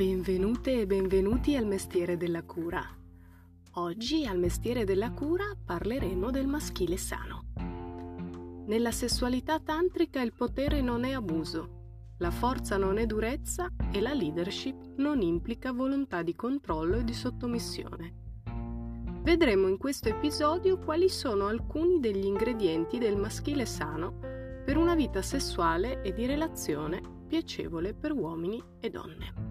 Benvenute e benvenuti al mestiere della cura. Oggi al mestiere della cura parleremo del maschile sano. Nella sessualità tantrica il potere non è abuso, la forza non è durezza e la leadership non implica volontà di controllo e di sottomissione. Vedremo in questo episodio quali sono alcuni degli ingredienti del maschile sano per una vita sessuale e di relazione piacevole per uomini e donne.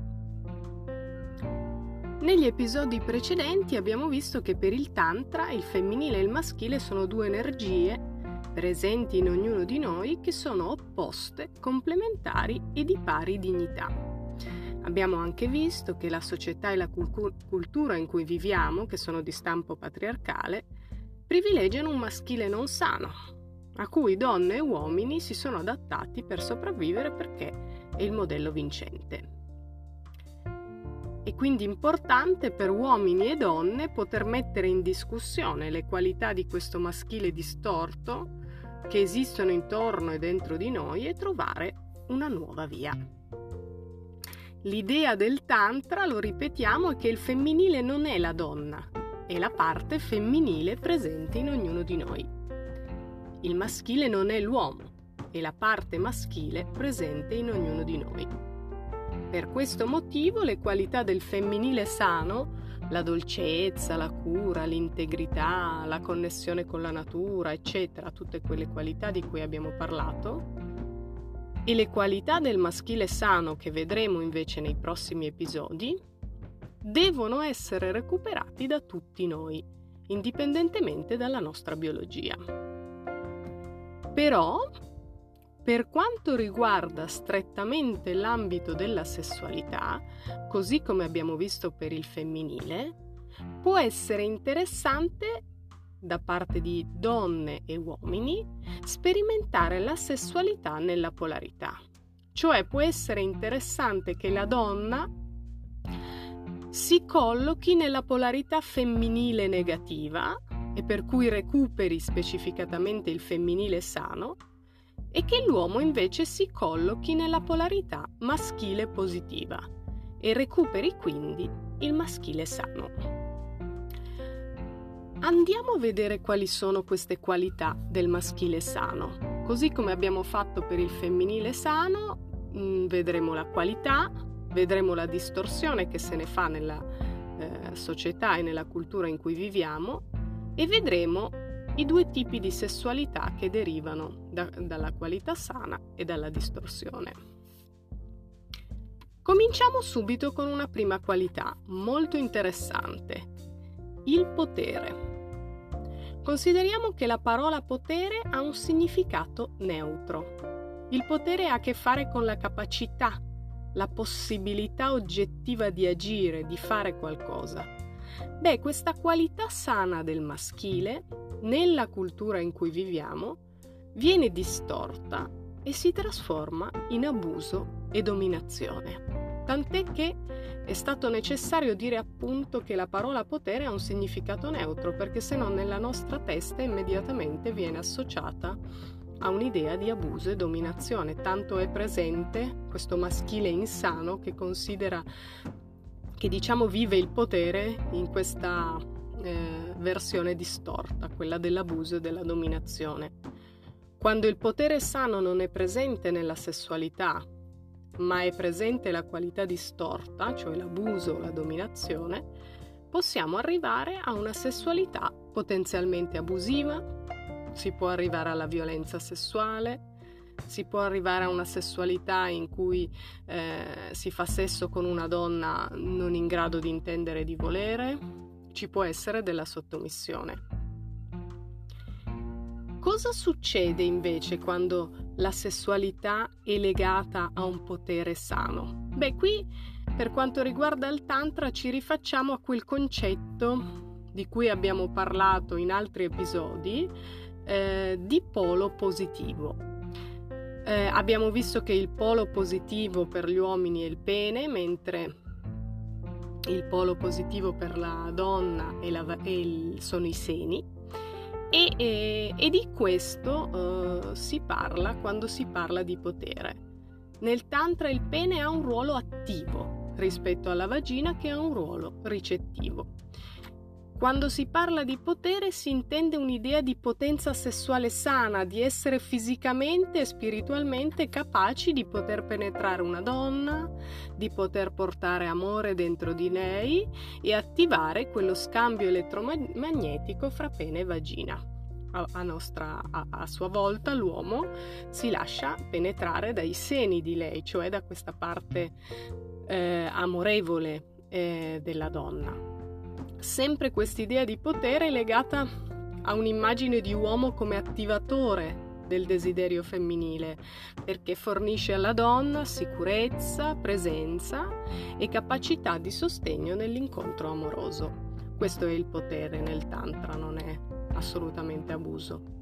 Negli episodi precedenti abbiamo visto che per il Tantra il femminile e il maschile sono due energie presenti in ognuno di noi che sono opposte, complementari e di pari dignità. Abbiamo anche visto che la società e la cultura in cui viviamo, che sono di stampo patriarcale, privilegiano un maschile non sano, a cui donne e uomini si sono adattati per sopravvivere perché è il modello vincente. È quindi importante per uomini e donne poter mettere in discussione le qualità di questo maschile distorto che esistono intorno e dentro di noi e trovare una nuova via. L'idea del Tantra, lo ripetiamo, è che il femminile non è la donna, è la parte femminile presente in ognuno di noi. Il maschile non è l'uomo, è la parte maschile presente in ognuno di noi. Per questo motivo le qualità del femminile sano, la dolcezza, la cura, l'integrità, la connessione con la natura, eccetera, tutte quelle qualità di cui abbiamo parlato, e le qualità del maschile sano che vedremo invece nei prossimi episodi, devono essere recuperati da tutti noi, indipendentemente dalla nostra biologia. Però per quanto riguarda strettamente l'ambito della sessualità, così come abbiamo visto per il femminile, può essere interessante da parte di donne e uomini sperimentare la sessualità nella polarità. Cioè può essere interessante che la donna si collochi nella polarità femminile negativa e per cui recuperi specificatamente il femminile sano e che l'uomo invece si collochi nella polarità maschile positiva e recuperi quindi il maschile sano. Andiamo a vedere quali sono queste qualità del maschile sano. Così come abbiamo fatto per il femminile sano, mm, vedremo la qualità, vedremo la distorsione che se ne fa nella eh, società e nella cultura in cui viviamo e vedremo i due tipi di sessualità che derivano da, dalla qualità sana e dalla distorsione. Cominciamo subito con una prima qualità molto interessante, il potere. Consideriamo che la parola potere ha un significato neutro. Il potere ha a che fare con la capacità, la possibilità oggettiva di agire, di fare qualcosa. Beh, questa qualità sana del maschile nella cultura in cui viviamo, viene distorta e si trasforma in abuso e dominazione. Tant'è che è stato necessario dire appunto che la parola potere ha un significato neutro, perché se no nella nostra testa immediatamente viene associata a un'idea di abuso e dominazione. Tanto è presente questo maschile insano che considera, che diciamo vive il potere in questa eh, versione distorta, quella dell'abuso e della dominazione. Quando il potere sano non è presente nella sessualità, ma è presente la qualità distorta, cioè l'abuso la dominazione, possiamo arrivare a una sessualità potenzialmente abusiva, si può arrivare alla violenza sessuale, si può arrivare a una sessualità in cui eh, si fa sesso con una donna non in grado di intendere e di volere, ci può essere della sottomissione. Cosa succede invece quando la sessualità è legata a un potere sano? Beh, qui per quanto riguarda il Tantra ci rifacciamo a quel concetto di cui abbiamo parlato in altri episodi eh, di polo positivo. Eh, abbiamo visto che il polo positivo per gli uomini è il pene, mentre il polo positivo per la donna la, il, sono i seni e, e, e di questo uh, si parla quando si parla di potere. Nel tantra il pene ha un ruolo attivo, rispetto alla vagina che ha un ruolo ricettivo. Quando si parla di potere si intende un'idea di potenza sessuale sana, di essere fisicamente e spiritualmente capaci di poter penetrare una donna, di poter portare amore dentro di lei e attivare quello scambio elettromagnetico fra pene e vagina. A, nostra, a, a sua volta l'uomo si lascia penetrare dai seni di lei, cioè da questa parte eh, amorevole eh, della donna sempre quest'idea di potere legata a un'immagine di uomo come attivatore del desiderio femminile, perché fornisce alla donna sicurezza, presenza e capacità di sostegno nell'incontro amoroso. Questo è il potere nel Tantra, non è assolutamente abuso.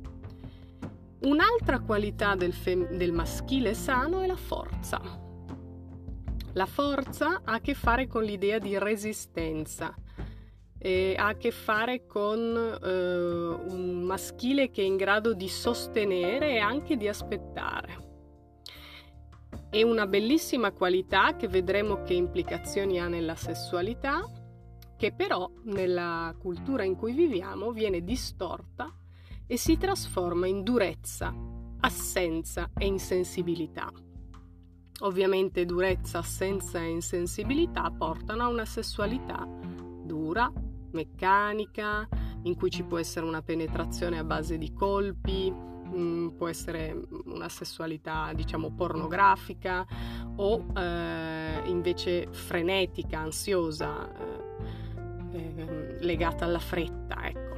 Un'altra qualità del, fem- del maschile sano è la forza. La forza ha a che fare con l'idea di resistenza, e ha a che fare con eh, un maschile che è in grado di sostenere e anche di aspettare. È una bellissima qualità che vedremo che implicazioni ha nella sessualità, che però nella cultura in cui viviamo viene distorta e si trasforma in durezza, assenza e insensibilità. Ovviamente durezza, assenza e insensibilità portano a una sessualità dura, meccanica, in cui ci può essere una penetrazione a base di colpi, mh, mm, può essere una sessualità diciamo pornografica o eh, invece frenetica, ansiosa, eh, eh, legata alla fretta. Ecco.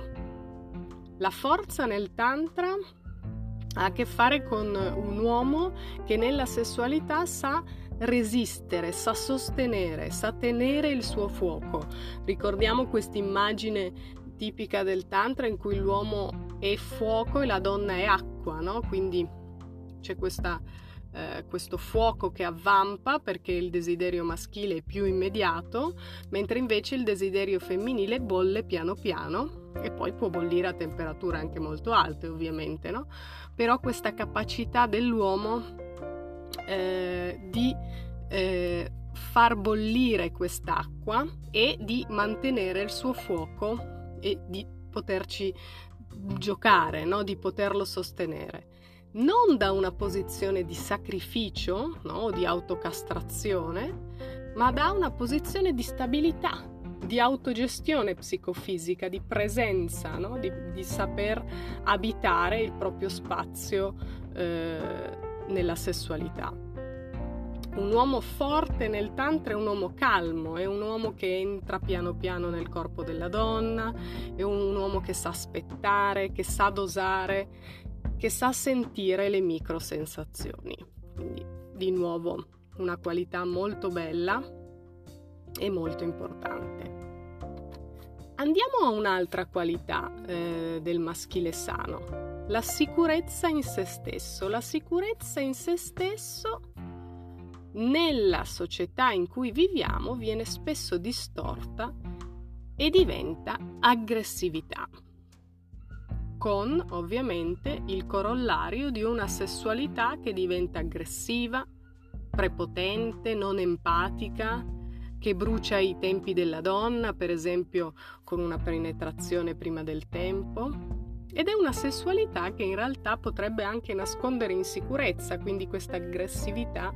La forza nel tantra ha a che fare con un uomo che nella sessualità sa resistere, sa sostenere, sa tenere il suo fuoco. Ricordiamo questa immagine tipica del Tantra in cui l'uomo è fuoco e la donna è acqua, no? Quindi c'è questa, eh, questo fuoco che avvampa perché il desiderio maschile è più immediato, mentre invece il desiderio femminile bolle piano piano e poi può bollire a temperature anche molto alte, ovviamente, no? Però questa capacità dell'uomo eh, di eh, far bollire quest'acqua e di mantenere il suo fuoco e di poterci giocare, no? di poterlo sostenere. Non da una posizione di sacrificio no? di autocastrazione, ma da una posizione di stabilità, di autogestione psicofisica, di presenza, no? di, di, saper abitare il proprio spazio eh, nella sessualità. Un uomo forte nel tantra è un uomo calmo, è un uomo che entra piano piano nel corpo della donna, è un uomo che sa aspettare, che sa dosare, che sa sentire le micro sensazioni. Quindi di nuovo una qualità molto bella e molto importante. Andiamo a un'altra qualità eh, del maschile sano, la sicurezza in se stesso. La sicurezza in se stesso nella società in cui viviamo viene spesso distorta e diventa aggressività, con ovviamente il corollario di una sessualità che diventa aggressiva, prepotente, non empatica, che brucia i tempi della donna, per esempio con una penetrazione prima del tempo, ed è una sessualità che in realtà potrebbe anche nascondere insicurezza, quindi questa aggressività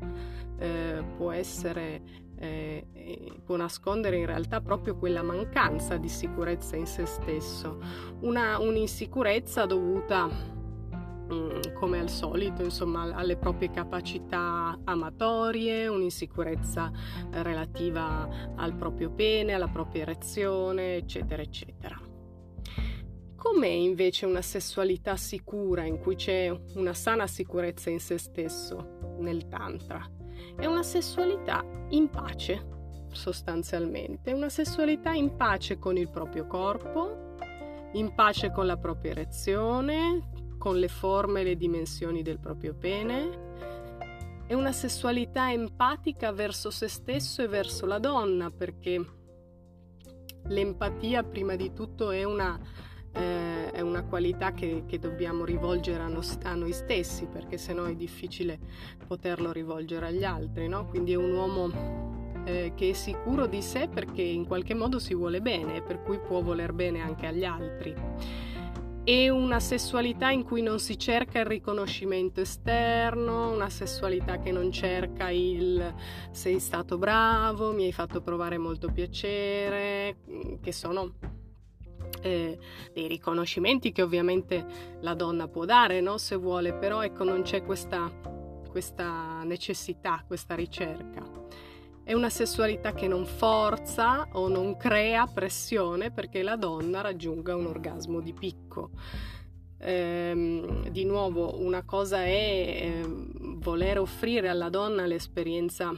eh, può essere eh, può nascondere in realtà proprio quella mancanza di sicurezza in se stesso, una, un'insicurezza dovuta mm, come al solito, insomma, alle proprie capacità amatorie, un'insicurezza relativa al proprio pene, alla propria erezione, eccetera, eccetera. Com'è invece una sessualità sicura in cui c'è una sana sicurezza in se stesso nel Tantra? È una sessualità in pace, sostanzialmente, una sessualità in pace con il proprio corpo, in pace con la propria erezione, con le forme e le dimensioni del proprio pene. È una sessualità empatica verso se stesso e verso la donna, perché l'empatia prima di tutto è una eh, è una qualità che, che dobbiamo rivolgere a, nos- a, noi stessi perché sennò è difficile poterlo rivolgere agli altri, no? Quindi è un uomo eh, che è sicuro di sé perché in qualche modo si vuole bene, per cui può voler bene anche agli altri. È una sessualità in cui non si cerca il riconoscimento esterno, una sessualità che non cerca il sei stato bravo, mi hai fatto provare molto piacere, che sono eh, dei riconoscimenti che ovviamente la donna può dare no? se vuole, però ecco non c'è questa, questa necessità, questa ricerca. È una sessualità che non forza o non crea pressione perché la donna raggiunga un orgasmo di picco. Ehm, di nuovo, una cosa è eh, voler offrire alla donna l'esperienza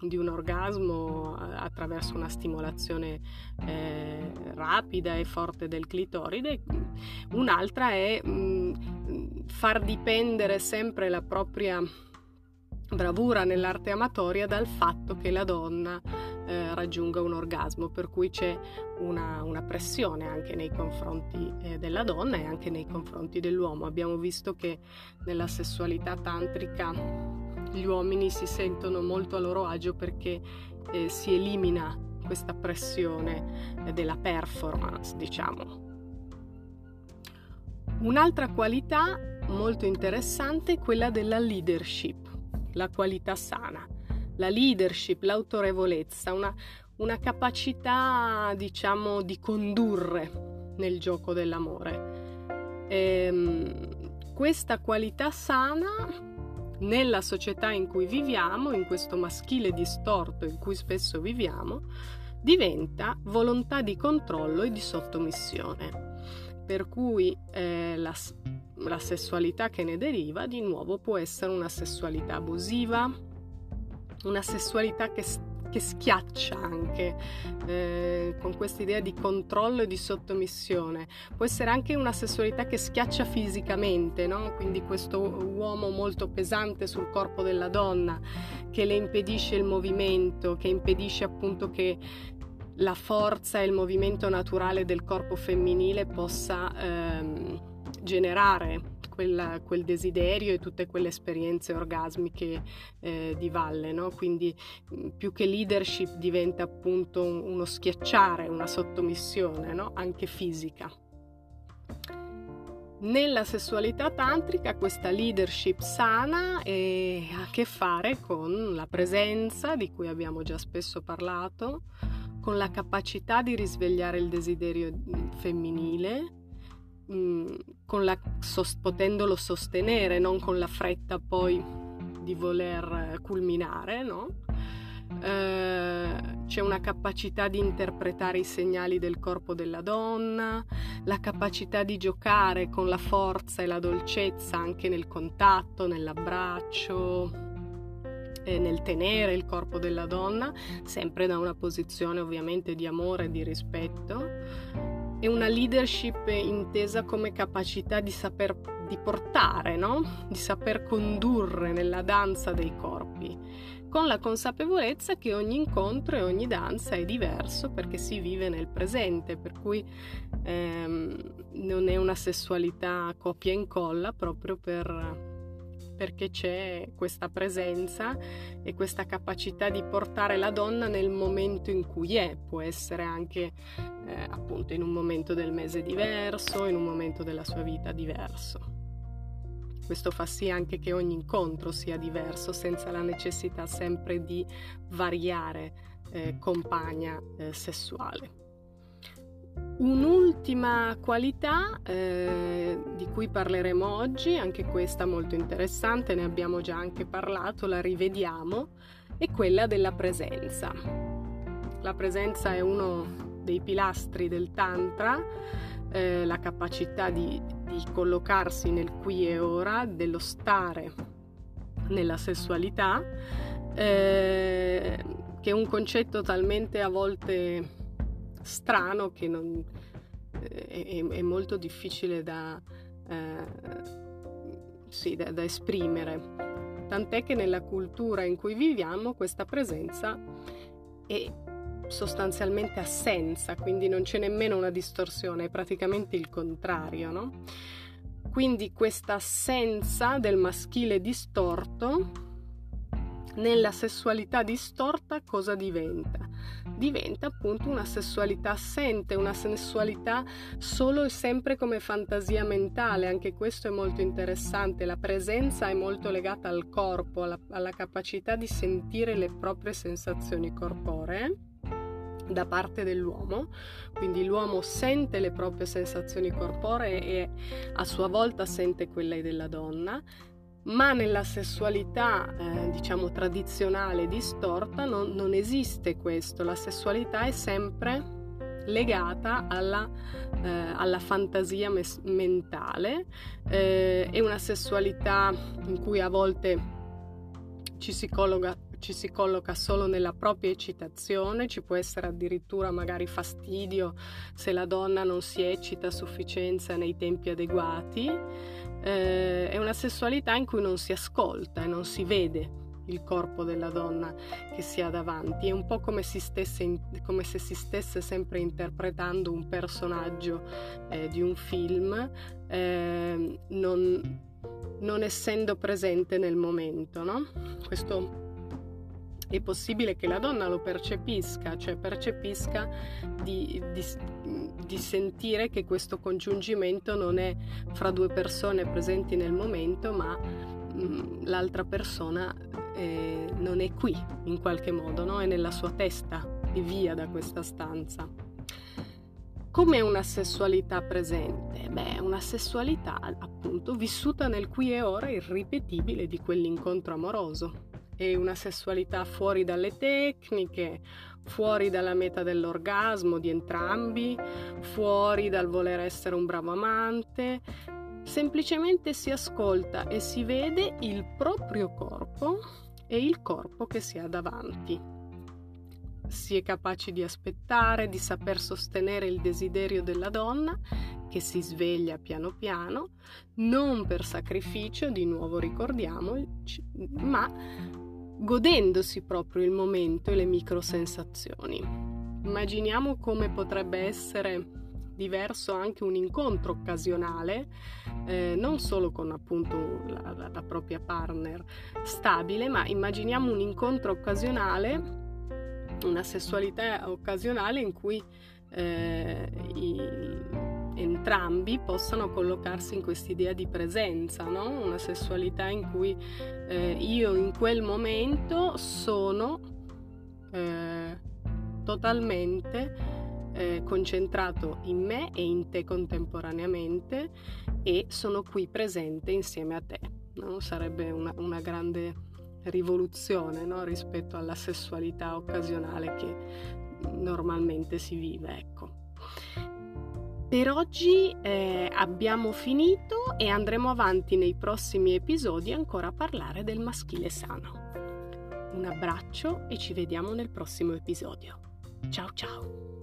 di un orgasmo eh, attraverso una stimolazione eh, rapida e forte del clitoride, un'altra è mh, mm, far dipendere sempre la propria bravura nell'arte amatoria dal fatto che la donna eh, raggiunga un orgasmo, per cui c'è una, una pressione anche nei confronti eh, della donna e anche nei confronti dell'uomo. Abbiamo visto che nella sessualità tantrica gli uomini si sentono molto a loro agio perché eh, si elimina questa pressione eh, della performance, diciamo. Un'altra qualità molto interessante è quella della leadership la qualità sana, la leadership, l'autorevolezza, una, una capacità, diciamo, di condurre nel gioco dell'amore. E, ehm, questa qualità sana nella società in cui viviamo, in questo maschile distorto in cui spesso viviamo, diventa volontà di controllo e di sottomissione. Per cui eh, la, la sessualità che ne deriva di nuovo può essere una sessualità abusiva, una sessualità che, che schiaccia anche eh, con questa idea di controllo e di sottomissione. Può essere anche una sessualità che schiaccia fisicamente, no? quindi questo uomo molto pesante sul corpo della donna che le impedisce il movimento, che impedisce appunto che la forza e il movimento naturale del corpo femminile possa... Ehm, generare quel, quel, desiderio e tutte quelle esperienze orgasmiche eh, di valle, no? quindi più che leadership diventa appunto uno schiacciare, una sottomissione, no? anche fisica. Nella sessualità tantrica questa leadership sana ha a che fare con la presenza, di cui abbiamo già spesso parlato, con la capacità di risvegliare il desiderio femminile, Mm, la, sos, potendolo sostenere, non con la fretta poi di voler culminare, no? eh, c'è una capacità di interpretare i segnali del corpo della donna, la capacità di giocare con la forza e la dolcezza anche nel contatto, nell'abbraccio, eh, nel tenere il corpo della donna, sempre da una posizione ovviamente di amore e di rispetto è una leadership intesa come capacità di saper di portare, no? di saper condurre nella danza dei corpi, con la consapevolezza che ogni incontro e ogni danza è diverso perché si vive nel presente, per cui ehm, non è una sessualità copia e incolla proprio per perché c'è questa presenza e questa capacità di portare la donna nel momento in cui è, può essere anche eh, appunto in un momento del mese diverso, in un momento della sua vita diverso. Questo fa sì anche che ogni incontro sia diverso senza la necessità sempre di variare eh, compagna eh, sessuale. Un'ultima qualità eh, di cui parleremo oggi, anche questa molto interessante, ne abbiamo già anche parlato, la rivediamo, è quella della presenza. La presenza è uno dei pilastri del Tantra, eh, la capacità di, di collocarsi nel qui e ora, dello stare nella sessualità, eh, che è un concetto talmente a volte strano che non, eh, è, è, molto difficile da, eh, sì, da, da esprimere. Tant'è che nella cultura in cui viviamo questa presenza è sostanzialmente assenza, quindi non c'è nemmeno una distorsione, è praticamente il contrario, no? Quindi questa assenza del maschile distorto nella sessualità distorta cosa diventa? Diventa appunto una sessualità assente, una sessualità solo e sempre come fantasia mentale, anche questo è molto interessante, la presenza è molto legata al corpo, alla, alla capacità di sentire le proprie sensazioni corporee da parte dell'uomo, quindi l'uomo sente le proprie sensazioni corporee e a sua volta sente quelle della donna ma nella sessualità eh, diciamo tradizionale distorta non, non, esiste questo, la sessualità è sempre legata alla, eh, alla fantasia mes- mentale, eh, è una sessualità in cui a volte ci si, colloca, ci si colloca solo nella propria eccitazione, ci può essere addirittura magari fastidio se la donna non si eccita a sufficienza nei tempi adeguati eh, è una sessualità in cui non si ascolta e non si vede il corpo della donna che si ha davanti, è un po' come, si stesse, come se si stesse sempre interpretando un personaggio eh, di un film, eh, non, non, essendo presente nel momento. No? Questo è possibile che la donna lo percepisca, cioè percepisca di, di, di, sentire che questo congiungimento non è fra due persone presenti nel momento, ma mh, mm, l'altra persona eh, non è qui in qualche modo, no? è nella sua testa e via da questa stanza. Com'è una sessualità presente? Beh, una sessualità appunto vissuta nel qui e ora irripetibile di quell'incontro amoroso e una sessualità fuori dalle tecniche, fuori dalla meta dell'orgasmo di entrambi, fuori dal voler essere un bravo amante. Semplicemente si ascolta e si vede il proprio corpo e il corpo che si ha davanti. Si è capaci di aspettare, di saper sostenere il desiderio della donna che si sveglia piano piano, non per sacrificio, di nuovo ricordiamo, ma godendosi proprio il momento e le microsensazioni. Immaginiamo come potrebbe essere diverso anche un incontro occasionale, eh, non solo con appunto la, la, la, propria partner stabile, ma immaginiamo un incontro occasionale, una sessualità occasionale in cui eh, i, entrambi possano collocarsi in quest'idea di presenza, no? una sessualità in cui eh, io in quel momento sono eh, totalmente eh, concentrato in me e in te contemporaneamente e sono qui presente insieme a te. No? Sarebbe una, una, grande rivoluzione no? rispetto alla sessualità occasionale che normalmente si vive. Ecco. Per oggi eh, abbiamo finito e andremo avanti nei prossimi episodi ancora a parlare del maschile sano. Un abbraccio e ci vediamo nel prossimo episodio. Ciao ciao!